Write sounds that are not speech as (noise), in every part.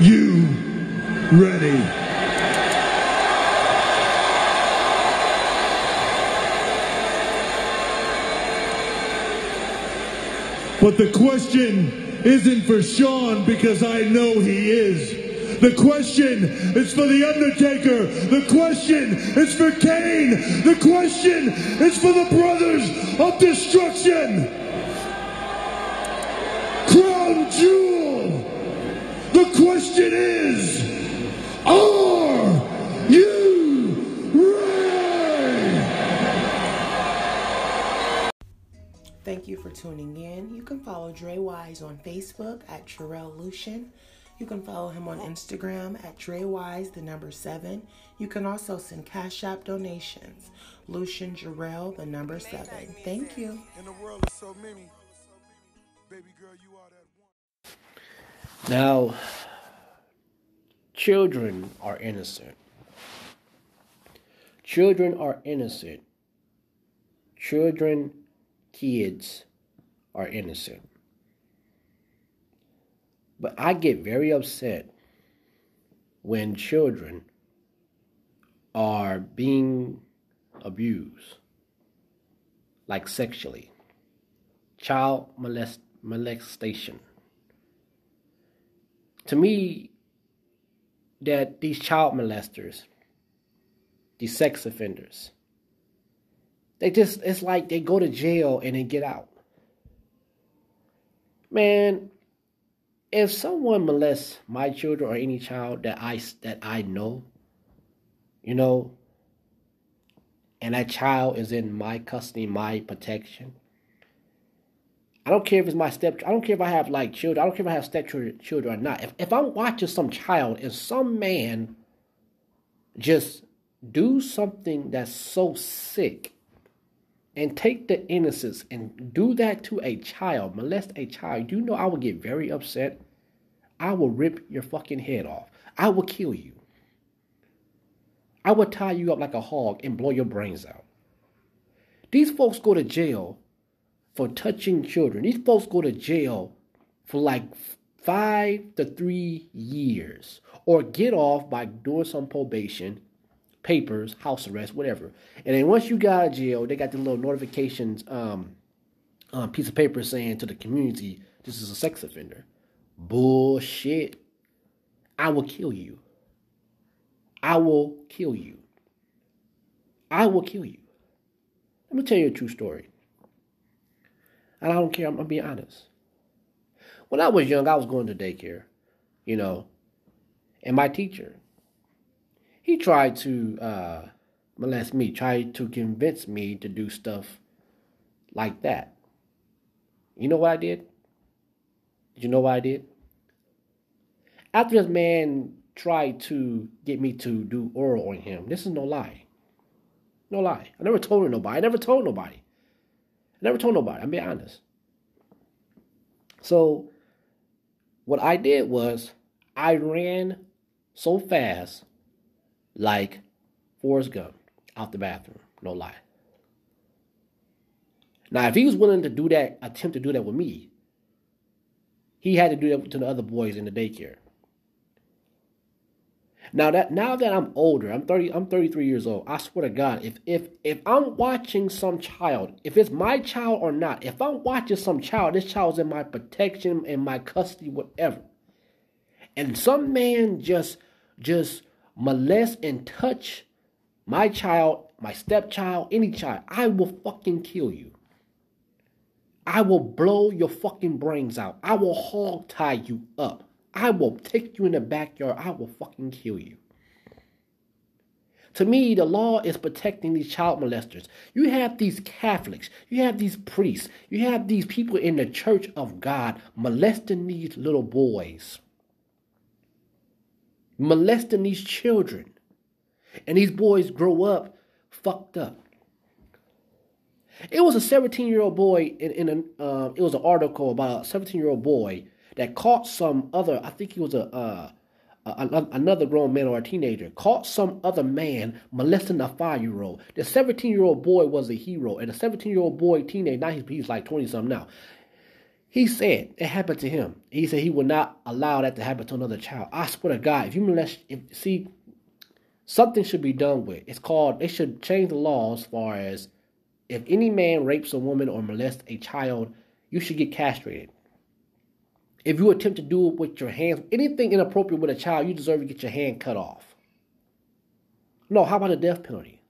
you ready? But the question isn't for Shawn because I know he is. The question is for The Undertaker. The question is for Kane. The question is for the Brothers of Destruction. Crown Jewel. The question is, are you ready? Thank you for tuning in. You can follow Dre Wise on Facebook at Terrell Lucian. You can follow him on Instagram at Dre Wise, the number seven. You can also send Cash App donations. Lucian Jarrell, the number seven. Thank you. In the world of so many, baby girl, you are that one. Now, children are innocent. Children are innocent. Children, kids are innocent. But I get very upset when children are being abused, like sexually, child molest- molestation to me that these child molesters, these sex offenders, they just it's like they go to jail and they get out. Man, if someone molests my children or any child that I that I know, you know, and that child is in my custody, my protection, I don't care if it's my step. I don't care if I have like children. I don't care if I have stepchildren children or not. If if I'm watching some child and some man just do something that's so sick and take the innocence and do that to a child, molest a child, you know I will get very upset. I will rip your fucking head off. I will kill you. I will tie you up like a hog and blow your brains out. These folks go to jail for touching children. These folks go to jail for like five to three years or get off by doing some probation, papers, house arrest, whatever. And then once you got out of jail, they got the little notifications um, uh, piece of paper saying to the community, this is a sex offender. Bullshit. I will kill you. I will kill you. I will kill you. Let me tell you a true story. And I don't care, I'm, I'm being honest. When I was young, I was going to daycare, you know, and my teacher, he tried to uh, molest me, tried to convince me to do stuff like that. You know what I did? Did you know what I did? After this man tried to get me to do oral on him, this is no lie. No lie. I never told nobody. I never told nobody. I never told nobody. I'm being honest. So, what I did was I ran so fast, like Forrest Gump, out the bathroom. No lie. Now, if he was willing to do that, attempt to do that with me, he had to do that to the other boys in the daycare. Now that now that I'm older, I'm 30, I'm 33 years old. I swear to God, if if if I'm watching some child, if it's my child or not, if I'm watching some child, this child's in my protection, in my custody, whatever. And some man just just molest and touch my child, my stepchild, any child, I will fucking kill you. I will blow your fucking brains out. I will hog tie you up. I will take you in the backyard. I will fucking kill you. To me, the law is protecting these child molesters. You have these Catholics, you have these priests, you have these people in the church of God molesting these little boys, molesting these children. And these boys grow up fucked up. It was a 17 year old boy in, in an, uh, it was an article about a 17 year old boy that caught some other, I think he was a, uh, a, another grown man or a teenager, caught some other man molesting a five year old. The 17 year old boy was a hero, and the 17 year old boy, teenager, now he's, he's like 20 something now. He said it happened to him. He said he would not allow that to happen to another child. I swear to God, if you molest, if see, something should be done with. It's called. They should change the law as far as if any man rapes a woman or molests a child, you should get castrated. If you attempt to do it with your hands, anything inappropriate with a child, you deserve to get your hand cut off. No, how about a death penalty?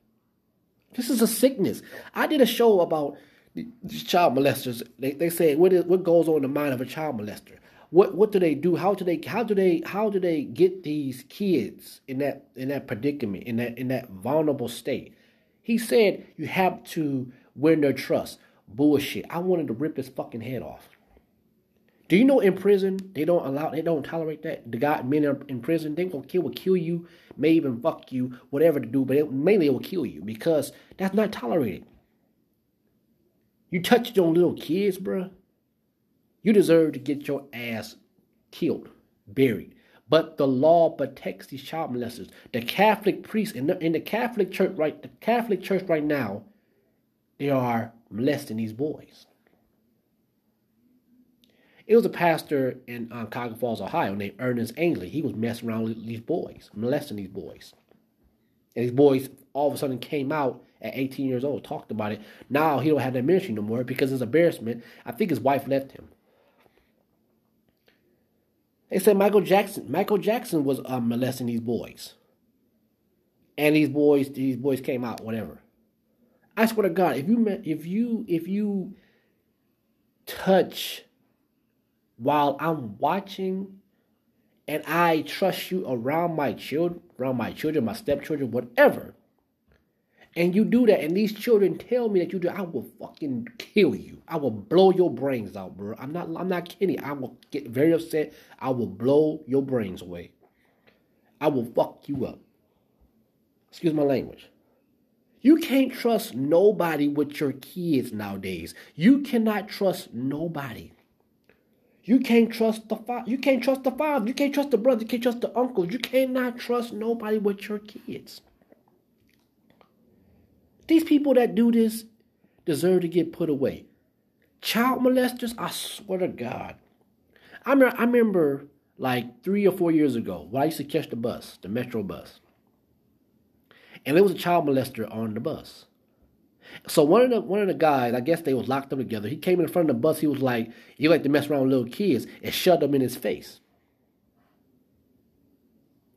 This is a sickness. I did a show about these child molesters. They, they say what is what goes on in the mind of a child molester. What what do they do? How do they how do they how do they get these kids in that in that predicament in that in that vulnerable state? He said you have to win their trust. Bullshit. I wanted to rip his fucking head off. Do you know in prison they don't allow they don't tolerate that? The guy men are in prison they will kill will kill you, may even fuck you, whatever to do, but it, mainly it will kill you because that's not tolerated. You touch your little kids, bruh. You deserve to get your ass killed, buried. But the law protects these child molesters. The Catholic priests in the, in the Catholic Church right the Catholic Church right now, they are molesting these boys. It was a pastor in um, Cuyahoga Falls, Ohio, named Ernest Angley. He was messing around with these boys, molesting these boys. And these boys all of a sudden came out at 18 years old, talked about it. Now he don't have that ministry no more because it's embarrassment. I think his wife left him. They said Michael Jackson. Michael Jackson was um, molesting these boys, and these boys, these boys came out. Whatever. I swear to God, if you if you if you touch while I'm watching, and I trust you around my children, around my children, my stepchildren, whatever, and you do that, and these children tell me that you do, I will fucking kill you. I will blow your brains out, bro. I'm not I'm not kidding. I will get very upset. I will blow your brains away. I will fuck you up. Excuse my language. You can't trust nobody with your kids nowadays. You cannot trust nobody. You can't trust the father. You can't trust the father. You can't trust the brother. You can't trust the uncles. You cannot trust nobody with your kids. These people that do this deserve to get put away. Child molesters, I swear to God. I remember, I remember like three or four years ago when I used to catch the bus, the metro bus. And there was a child molester on the bus. So one of the one of the guys, I guess they was locked up together. He came in front of the bus. He was like, "You like to mess around with little kids," and shoved them in his face.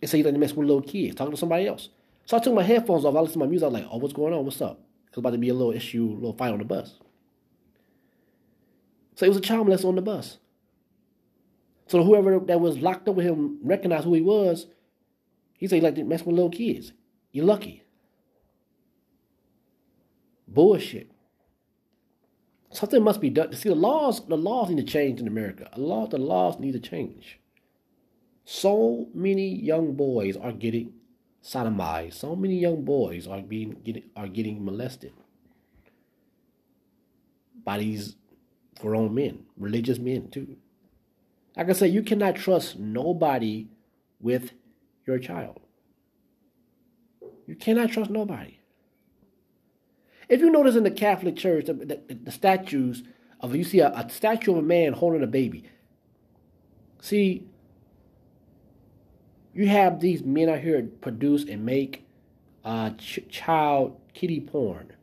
And so he like to mess with little kids, talking to somebody else. So I took my headphones off. I listened to my music. I was like, oh, what's going on? What's up? It's about to be a little issue, a little fight on the bus. So it was a child molester on the bus. So whoever that was locked up with him recognized who he was. He said he like to mess with little kids. You're lucky. Bullshit. Something must be done. See, the laws, the laws need to change in America. The laws, the laws need to change. So many young boys are getting sodomized. So many young boys are being getting are getting molested by these grown men, religious men too. Like I said, you cannot trust nobody with your child. You cannot trust nobody. If you notice in the Catholic Church, the, the, the statues of you see a, a statue of a man holding a baby. See, you have these men out here produce and make uh, ch- child kiddie porn.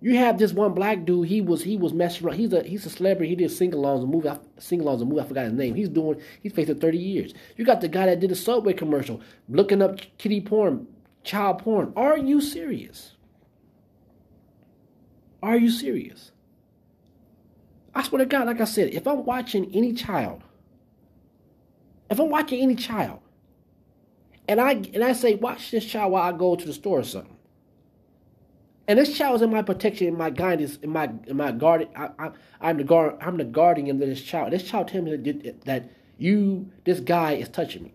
You have this one black dude. He was he was messing around. He's a he's a celebrity. He did sing-alongs a movie. Sing-alongs a movie. I forgot his name. He's doing. He's facing thirty years. You got the guy that did a Subway commercial, looking up kiddie porn, child porn. Are you serious? Are you serious? I swear to God, like I said, if I'm watching any child if I'm watching any child, and I and I say, watch this child while I go to the store or something, and this child is in my protection, in my guidance, in my in my guard, I, I, am the guard, I'm the guardian of this child. This child tells me that, that you, this guy, is touching me.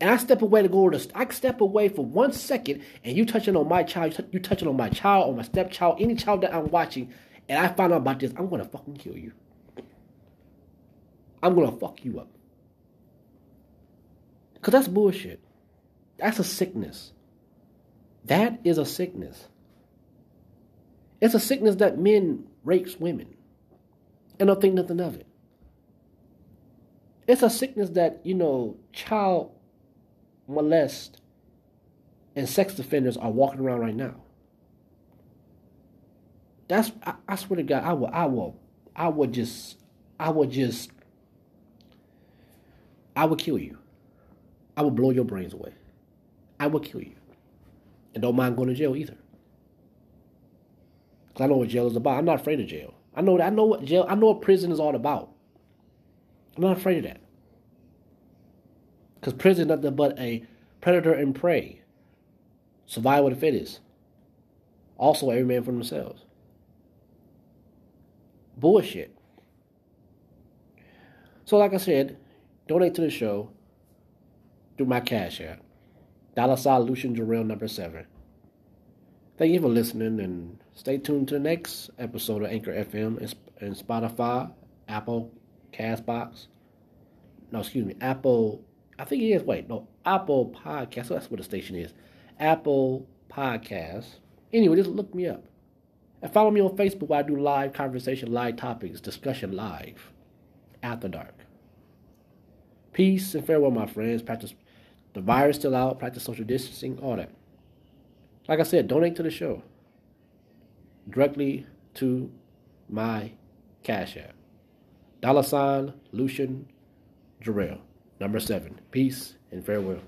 And I step away to go to the, I step away for one second, and you touching on my child, you touching on my child, or my stepchild, any child that I'm watching, and I find out about this, I'm gonna fucking kill you. I'm gonna fuck you up. Because that's bullshit. That's a sickness. That is a sickness. It's a sickness that men rapes women. and don't think nothing of it. It's a sickness that, you know, child molest and sex offenders are walking around right now. That's I, I swear to God, I will I will I would just I would just I would kill you. I would blow your brains away. I would kill you. And don't mind going to jail either. Cause I know what jail is about. I'm not afraid of jail. I know that I know what jail I know what prison is all about. I'm not afraid of that. Because prison is nothing but a predator and prey. Survival of the fittest. Also every man for themselves. Bullshit. So like I said, donate to the show through my cash app. Dollar sign Lucian Jarrell number seven. Thank you for listening and stay tuned to the next episode of Anchor FM and Spotify, Apple, Castbox. No, excuse me, Apple. I think it is. Wait, no, Apple Podcast. So that's what the station is. Apple Podcast. Anyway, just look me up. And follow me on Facebook where I do live conversation, live topics, discussion live. After dark. Peace and farewell, my friends. Practice the virus still out, practice social distancing, all that. Like I said, donate to the show. Directly to my Cash App. Dollar sign Lucian Jarrell. Number seven. Peace and farewell.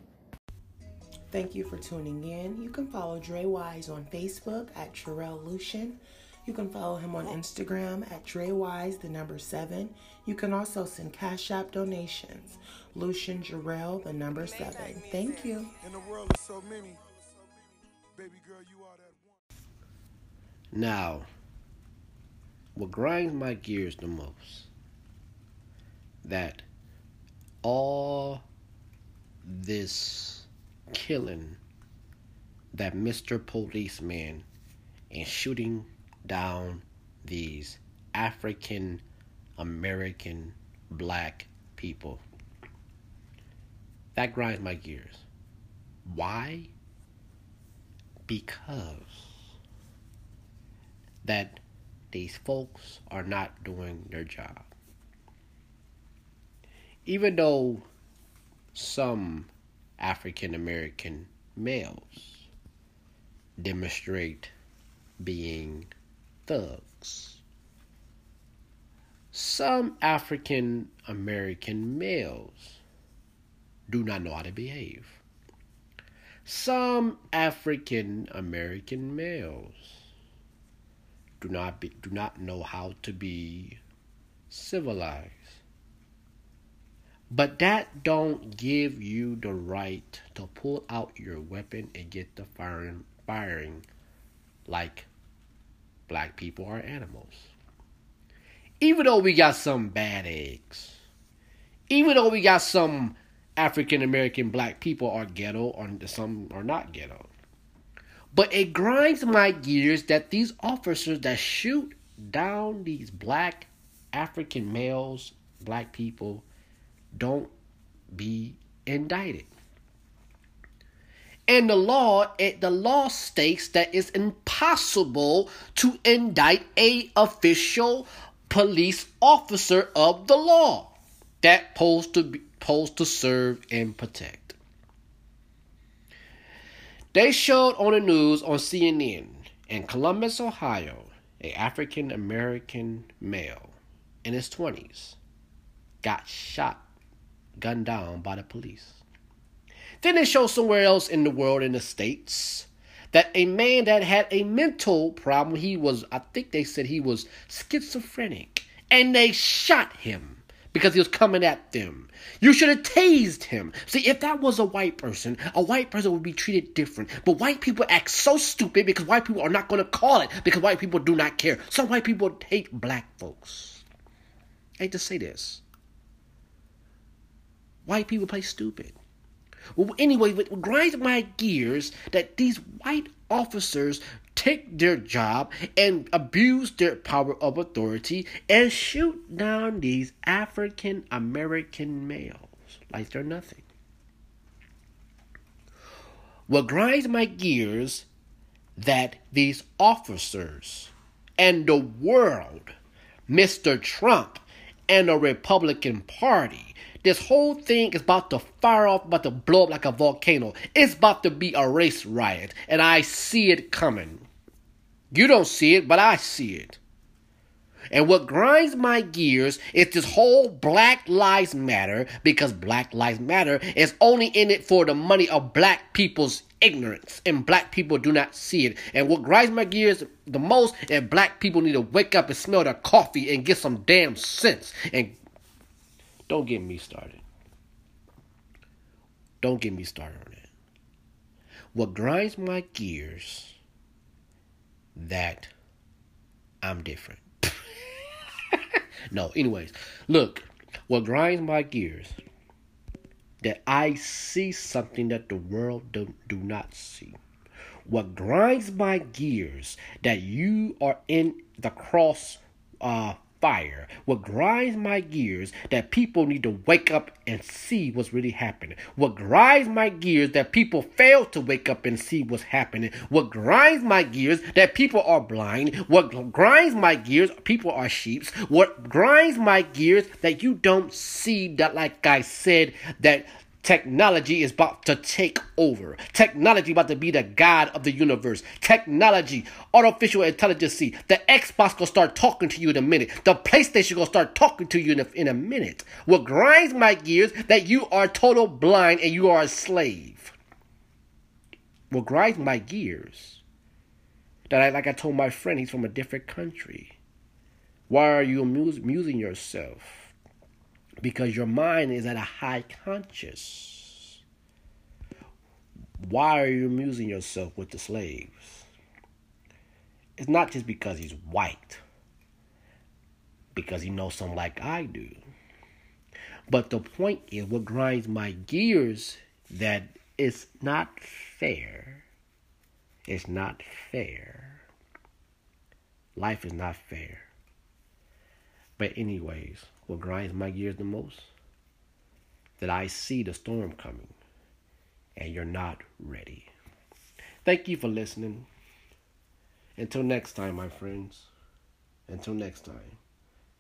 Thank you for tuning in. You can follow Dre Wise on Facebook at Jarrell Lucian. You can follow him on Instagram at Dre Wise, the number seven. You can also send Cash App donations. Lucian Jarrell, the number seven. Thank you. In the world of so many, baby girl, you are that one. Now, what grinds my gears the most that all this killing that Mr. Policeman and shooting down these African American black people. That grinds my gears. Why? Because that these folks are not doing their job. Even though some African American males demonstrate being thugs. Some African American males do not know how to behave. Some African American males do not be, do not know how to be civilized. But that don't give you the right to pull out your weapon and get the firing firing like black people are animals. Even though we got some bad eggs, even though we got some African American black people are ghetto or some are not ghetto. But it grinds my gears that these officers that shoot down these black African males, black people, don't be indicted. And the law, it, the law states that it's impossible to indict a official police officer of the law that posed to be, posed to serve and protect. They showed on the news on CNN in Columbus, Ohio, a African American male in his 20s got shot, gunned down by the police. Then they show somewhere else in the world in the States that a man that had a mental problem, he was, I think they said he was schizophrenic, and they shot him because he was coming at them. You should have tased him. See, if that was a white person, a white person would be treated different. But white people act so stupid because white people are not going to call it because white people do not care. Some white people hate black folks. I hate to say this. White people play stupid. Well, anyway, it grinds my gears that these white officers take their job and abuse their power of authority and shoot down these African American males like they're nothing. What grinds my gears that these officers and the world Mr. Trump and the Republican Party. This whole thing is about to fire off, about to blow up like a volcano. It's about to be a race riot, and I see it coming. You don't see it, but I see it. And what grinds my gears is this whole Black Lives Matter because Black Lives Matter is only in it for the money of black people's ignorance and black people do not see it. And what grinds my gears the most is black people need to wake up and smell their coffee and get some damn sense. And don't get me started. Don't get me started on that. What grinds my gears that I'm different. (laughs) no, anyways, look, what grinds my gears that I see something that the world don't do not see. What grinds my gears that you are in the cross uh, fire. What grinds my gears that people need to wake up and see what's really happening. What grinds my gears that people fail to wake up and see what's happening. What grinds my gears that people are blind. What grinds my gears people are sheeps. What grinds my gears that you don't see that like I said that Technology is about to take over. Technology about to be the god of the universe. Technology, artificial intelligence. The Xbox gonna start talking to you in a minute. The PlayStation gonna start talking to you in a, in a minute. What grinds my gears that you are total blind and you are a slave. What grinds my gears that I like I told my friend he's from a different country. Why are you amusing yourself? Because your mind is at a high conscious. Why are you amusing yourself with the slaves? It's not just because he's white, because he knows something like I do. But the point is, what grinds my gears that it's not fair. It's not fair. Life is not fair. But, anyways, what grinds my gears the most? That I see the storm coming and you're not ready. Thank you for listening. Until next time, my friends. Until next time.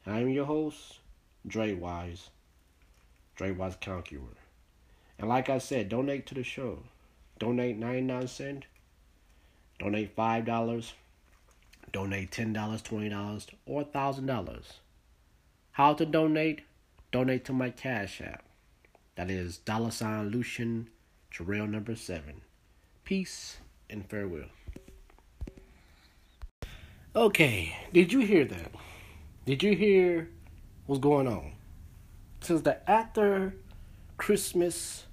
I'm your host, Dre Wise. Dre Wise Conqueror. And like I said, donate to the show. Donate 99 cents. Donate $5. Donate $10, $20, or $1,000. How to donate? Donate to my Cash App. That is dollar sign Lucian Terrell number seven. Peace and farewell. Okay, did you hear that? Did you hear what's going on? Since the after Christmas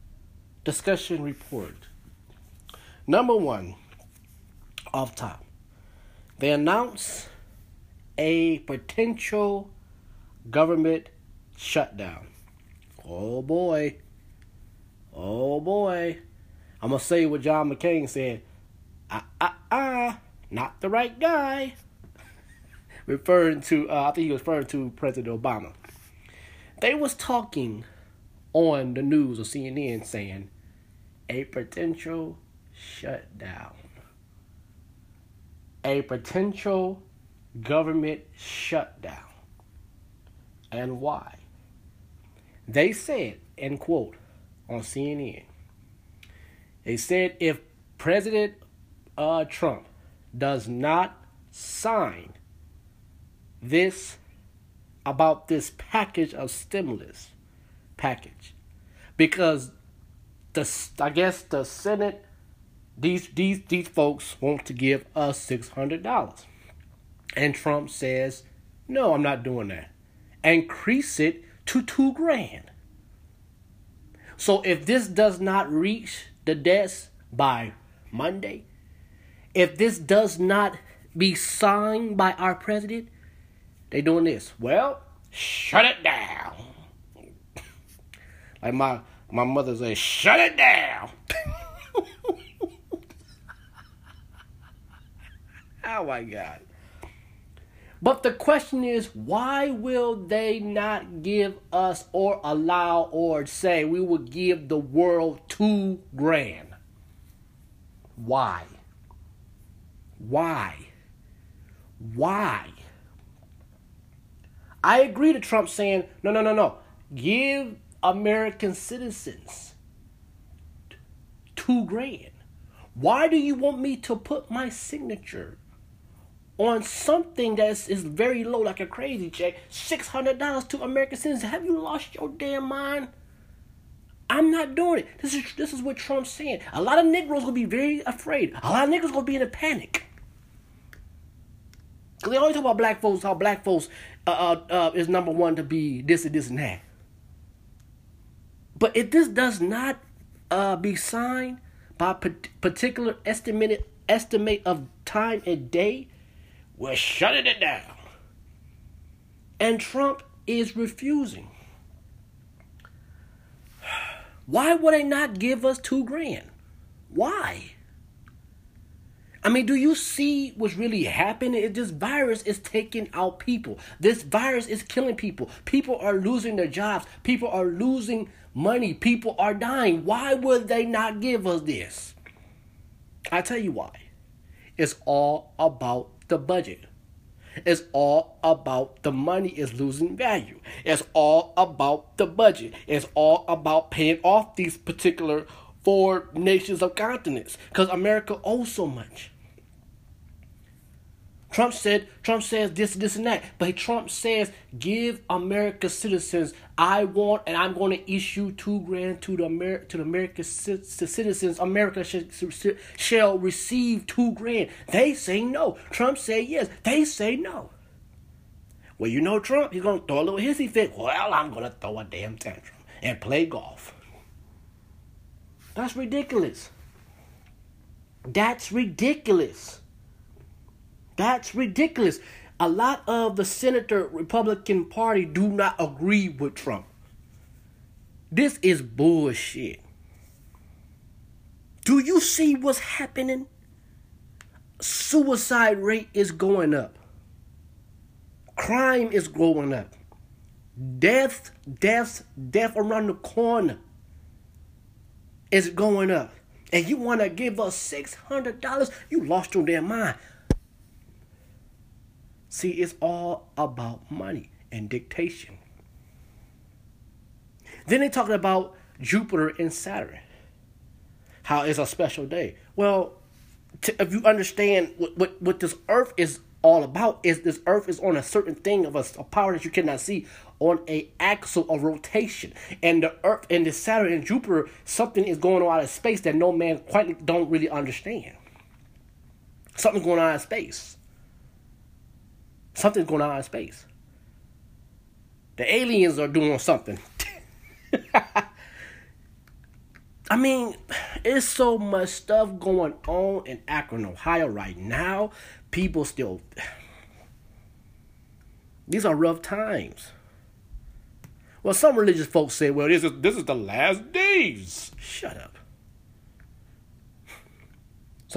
discussion report. Number one, off top, they announce a potential government shutdown. Oh boy. Oh boy. I'm going to say what John McCain said. Ah, ah, ah. Not the right guy. (laughs) referring to, uh, I think he was referring to President Obama. They was talking on the news or CNN saying a potential shutdown. A potential government shutdown and why. They said, end quote, on CNN, they said if President uh, Trump does not sign this about this package of stimulus package because the I guess the Senate these these these folks want to give us six hundred dollars, and Trump says no, I'm not doing that increase it to two grand. So if this does not reach the desk by Monday, if this does not be signed by our president, they doing this. Well, shut it down. like my my mother says, shut it down. (laughs) oh my God. But the question is, why will they not give us or allow or say we will give the world two grand? Why? Why? Why? I agree to Trump saying, no, no, no, no. Give American citizens two grand. Why do you want me to put my signature on something that is very low, like a crazy check? $600 to American citizens. Have you lost your damn mind? I'm not doing it. This is this is what Trump's saying. A lot of Negroes gonna be very afraid. A lot of Negroes gonna be in a panic. Cause they always talk about black folks, how black folks uh, uh, uh, is number one to be this and this and that. But if this does not uh, be signed by particular estimated estimate of time and day, we're shutting it down. And Trump is refusing. Why would they not give us two grand? Why? I mean, do you see what's really happening? This virus is taking out people. This virus is killing people. People are losing their jobs. People are losing money. People are dying. Why would they not give us this? I tell you why. It's all about the budget. It's all about the money is losing value. It's all about the budget. It's all about paying off these particular four nations of continents because America owes so much. Trump said, Trump says this, this, and that. But Trump says, give America citizens, I want, and I'm going to issue two grand to the Amer- to the American c- citizens. America sh- shall receive two grand. They say no. Trump say yes. They say no. Well, you know Trump, he's going to throw a little hissy fit. Well, I'm going to throw a damn tantrum and play golf. That's ridiculous. That's ridiculous. That's ridiculous. A lot of the senator Republican Party do not agree with Trump. This is bullshit. Do you see what's happening? Suicide rate is going up. Crime is going up. Death, death, death around the corner is going up. And you want to give us $600? You lost your damn mind. See, it's all about money and dictation. Then they talking about Jupiter and Saturn. How it's a special day. Well, to, if you understand what, what, what this earth is all about, is this earth is on a certain thing of a, a power that you cannot see on a axle of rotation. And the earth and the Saturn and Jupiter, something is going on out of space that no man quite don't really understand. Something's going on in space. Something's going on in space. The aliens are doing something. (laughs) I mean, it's so much stuff going on in Akron, Ohio right now. People still. These are rough times. Well, some religious folks say, well, this is, this is the last days. Shut up.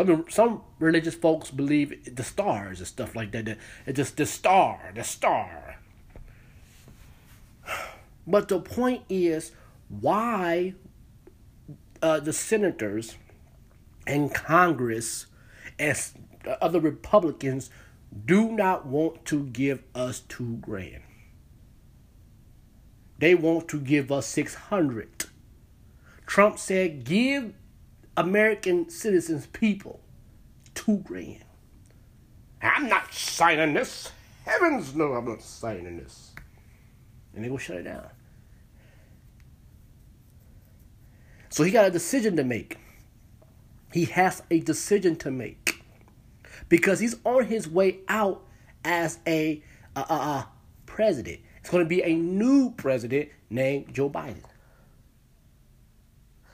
Some some religious folks believe the stars and stuff like that. It's just the star, the star. But the point is, why uh, the senators and Congress and other Republicans do not want to give us two grand. They want to give us six hundred. Trump said, "Give American citizens, people, two grand. I'm not signing this. Heavens no, I'm not signing this. And they go shut it down. So he got a decision to make. He has a decision to make because he's on his way out as a, a, a, a president. It's going to be a new president named Joe Biden.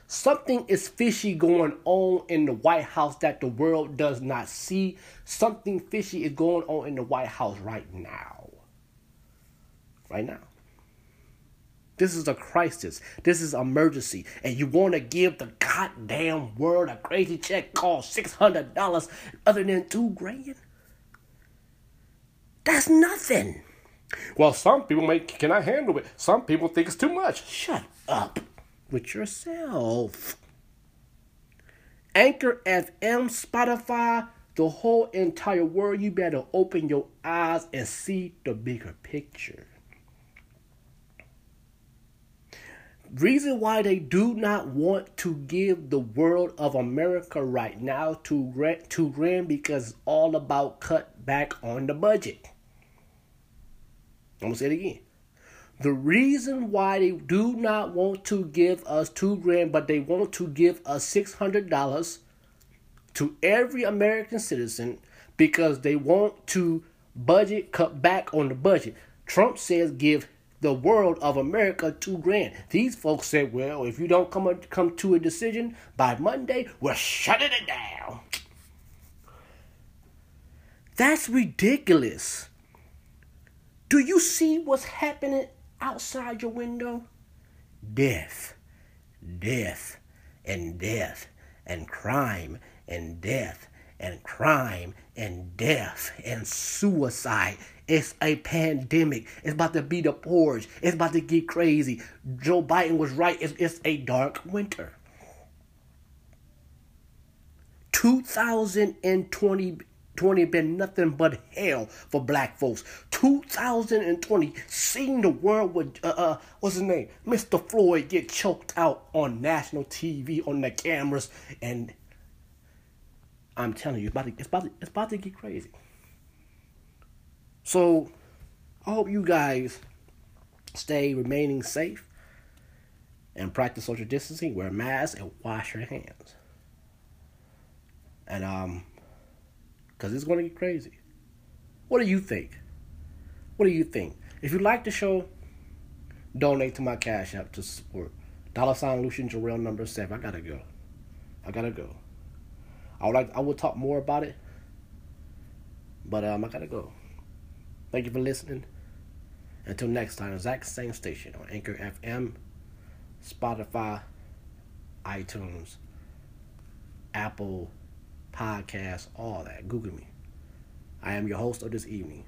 Something is fishy going on in the White House that the world does not see. Something fishy is going on in the White House right now. Right now. This is a crisis. This is emergency. And you want to give the goddamn world a crazy check called $600 other than two grand? That's nothing. Well, some people may cannot handle it. Some people think it's too much. Shut up with yourself. Anchor FM, Spotify, the whole entire world, you better open your eyes and see the bigger picture. Reason why they do not want to give the world of America right now to rent to rent because it's all about cut back on the budget. I'm gonna say it again. The reason why they do not want to give us two grand, but they want to give us six hundred dollars to every American citizen because they want to budget cut back on the budget. Trump says give the world of America two grand. These folks said, well, if you don't come come to a decision by Monday, we're shutting it down. That's ridiculous. Do you see what's happening outside your window? Death, death, and death, and crime, and death, and crime, and death, and suicide. It's a pandemic. It's about to be the purge. It's about to get crazy. Joe Biden was right. It's, it's a dark winter. 2020 20 been nothing but hell for black folks. 2020 seeing the world with uh, uh what's his name? Mr. Floyd get choked out on national TV on the cameras and I'm telling you, it's about to, it's about to, it's about to get crazy. So I hope you guys stay remaining safe and practice social distancing, wear masks, and wash your hands. And um because it's going to get crazy. What do you think? What do you think? If you like the show, donate to my cash app to support. Dollar sign Lucian Jarrell number seven. I gotta go. I gotta go. I would like I will talk more about it. But um I gotta go. Thank you for listening. Until next time, exact same station on Anchor FM, Spotify, iTunes, Apple Podcast, all that. Google me. I am your host of this evening,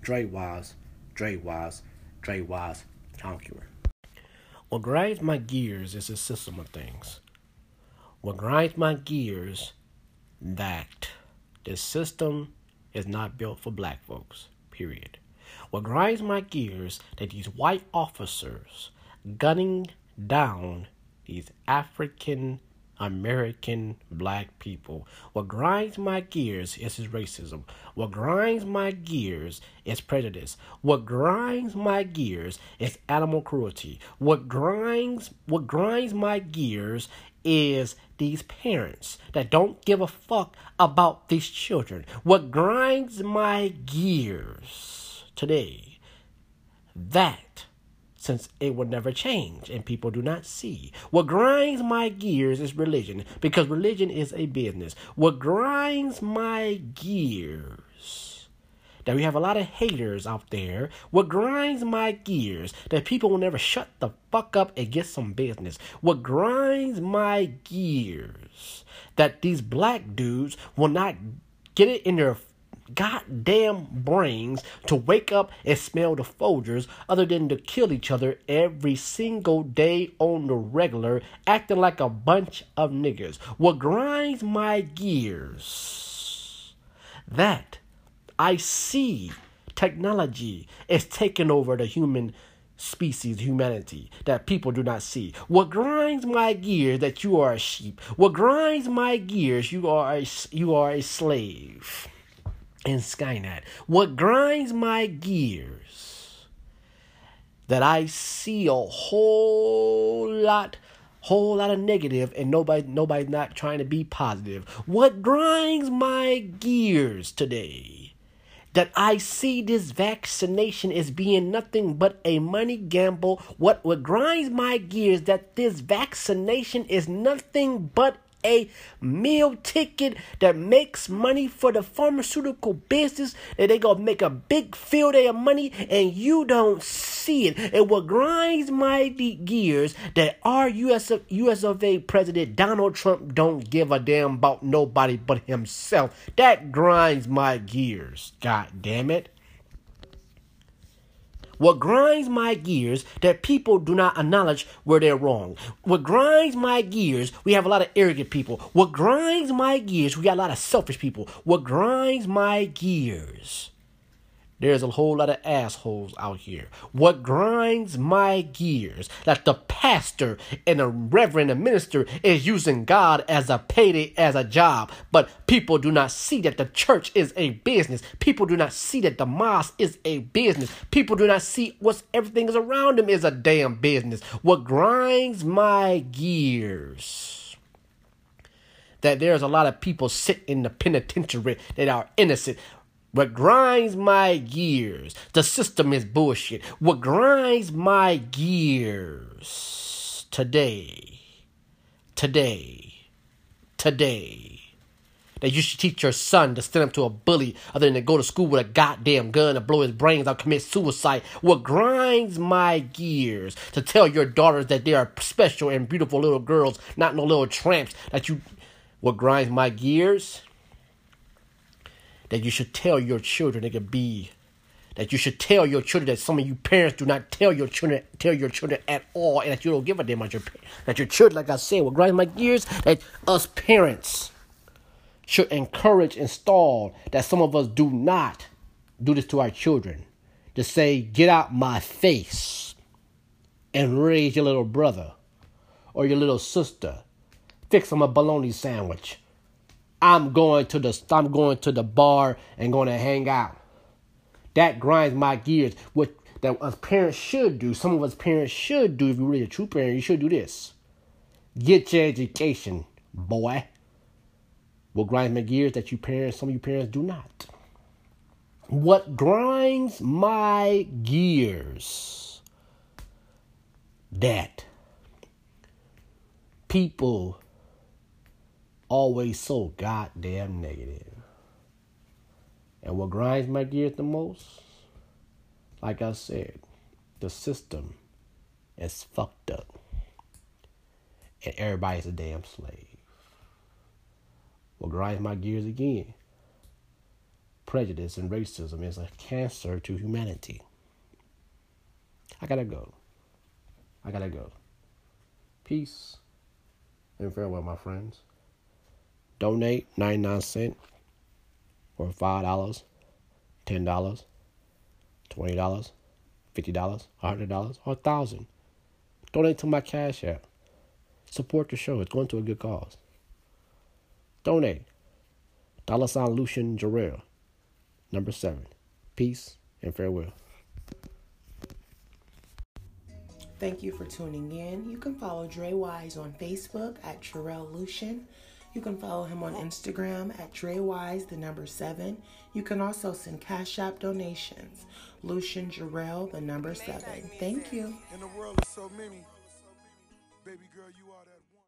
Dre Wise, Dre Wise, Dre Wise, Conqueror. What grinds my gears is a system of things. What grinds my gears that this system is not built for black folks. Period. What grinds my gears that these white officers gunning down these African American black people. What grinds my gears is his racism. What grinds my gears is prejudice. What grinds my gears is animal cruelty. What grinds what grinds my gears is these parents that don't give a fuck about these children. What grinds my gears today that since it will never change and people do not see. What grinds my gears is religion because religion is a business. What grinds my gears that we have a lot of haters out there. What grinds my gears that people will never shut the fuck up and get some business. What grinds my gears that these black dudes will not get it in their goddamn brains to wake up and smell the Folgers other than to kill each other every single day on the regular, acting like a bunch of niggers. What grinds my gears, that I see technology is taking over the human species, humanity, that people do not see. What grinds my gears that you are a sheep. What grinds my gears you are a, you are a slave in Skynet. What grinds my gears that I see a whole lot whole lot of negative and nobody nobody's not trying to be positive. What grinds my gears today that I see this vaccination as being nothing but a money gamble. What what grinds my gears that this vaccination is nothing but a meal ticket that makes money for the pharmaceutical business that they gonna make a big field of money and you don't see it. And what grinds my gears that our US of, US of A president Donald Trump don't give a damn about nobody but himself. That grinds my gears. God damn it. What grinds my gears that people do not acknowledge where they're wrong. What grinds my gears, we have a lot of arrogant people. What grinds my gears, we got a lot of selfish people. What grinds my gears There's a whole lot of assholes out here. What grinds my gears that the pastor and the reverend and minister is using God as a payday, as a job. But people do not see that the church is a business. People do not see that the mosque is a business. People do not see what's everything is around them is a damn business. What grinds my gears that there's a lot of people sitting in the penitentiary that are innocent what grinds my gears, the system is bullshit. What grinds my gears today, today, today, that you should teach your son to stand up to a bully other than to go to school with a goddamn gun and blow his brains out, commit suicide. What grinds my gears to tell your daughters that they are special and beautiful little girls, not no little tramps. That you, what grinds my gears that you should tell your children they could be that you should tell your children that some of you parents do not tell your children tell your children at all and that you don't give a damn about your that your children like I said will grind my gears that us parents should encourage install that some of us do not do this to our children. To say get out my face and raise your little brother or your little sister. Fix them a bologna sandwich I'm going to the I'm going to the bar and going to hang out. That grinds my gears. What that us parents should do. Some of us parents should do. If you're really a true parent, you should do this. Get your education, boy. What grinds my gears that you parents, some of you parents do not. What grinds my gears that people always so goddamn negative. And what grinds my gears the most, like I said, the system is fucked up. And everybody's a damn slave. What grinds my gears again, prejudice and racism is a cancer to humanity. I gotta go. I gotta go. Peace and farewell, my friends donate 99 cents or $5, $10, $20, $50, $100, or 1000 Donate to my Cash App. Support the show. It's going to a good cause. Donate. Dollar sign Lucian Jorel. Number seven. Peace and farewell. Thank you for tuning in. You can follow Drewize on Facebook at Jorel Lucian. You can follow him on Instagram at Drewize, the number seven. You can also send Cash App donations. Lucian Jorel, the number seven. Thank you. In the world of so many, baby girl, you are that.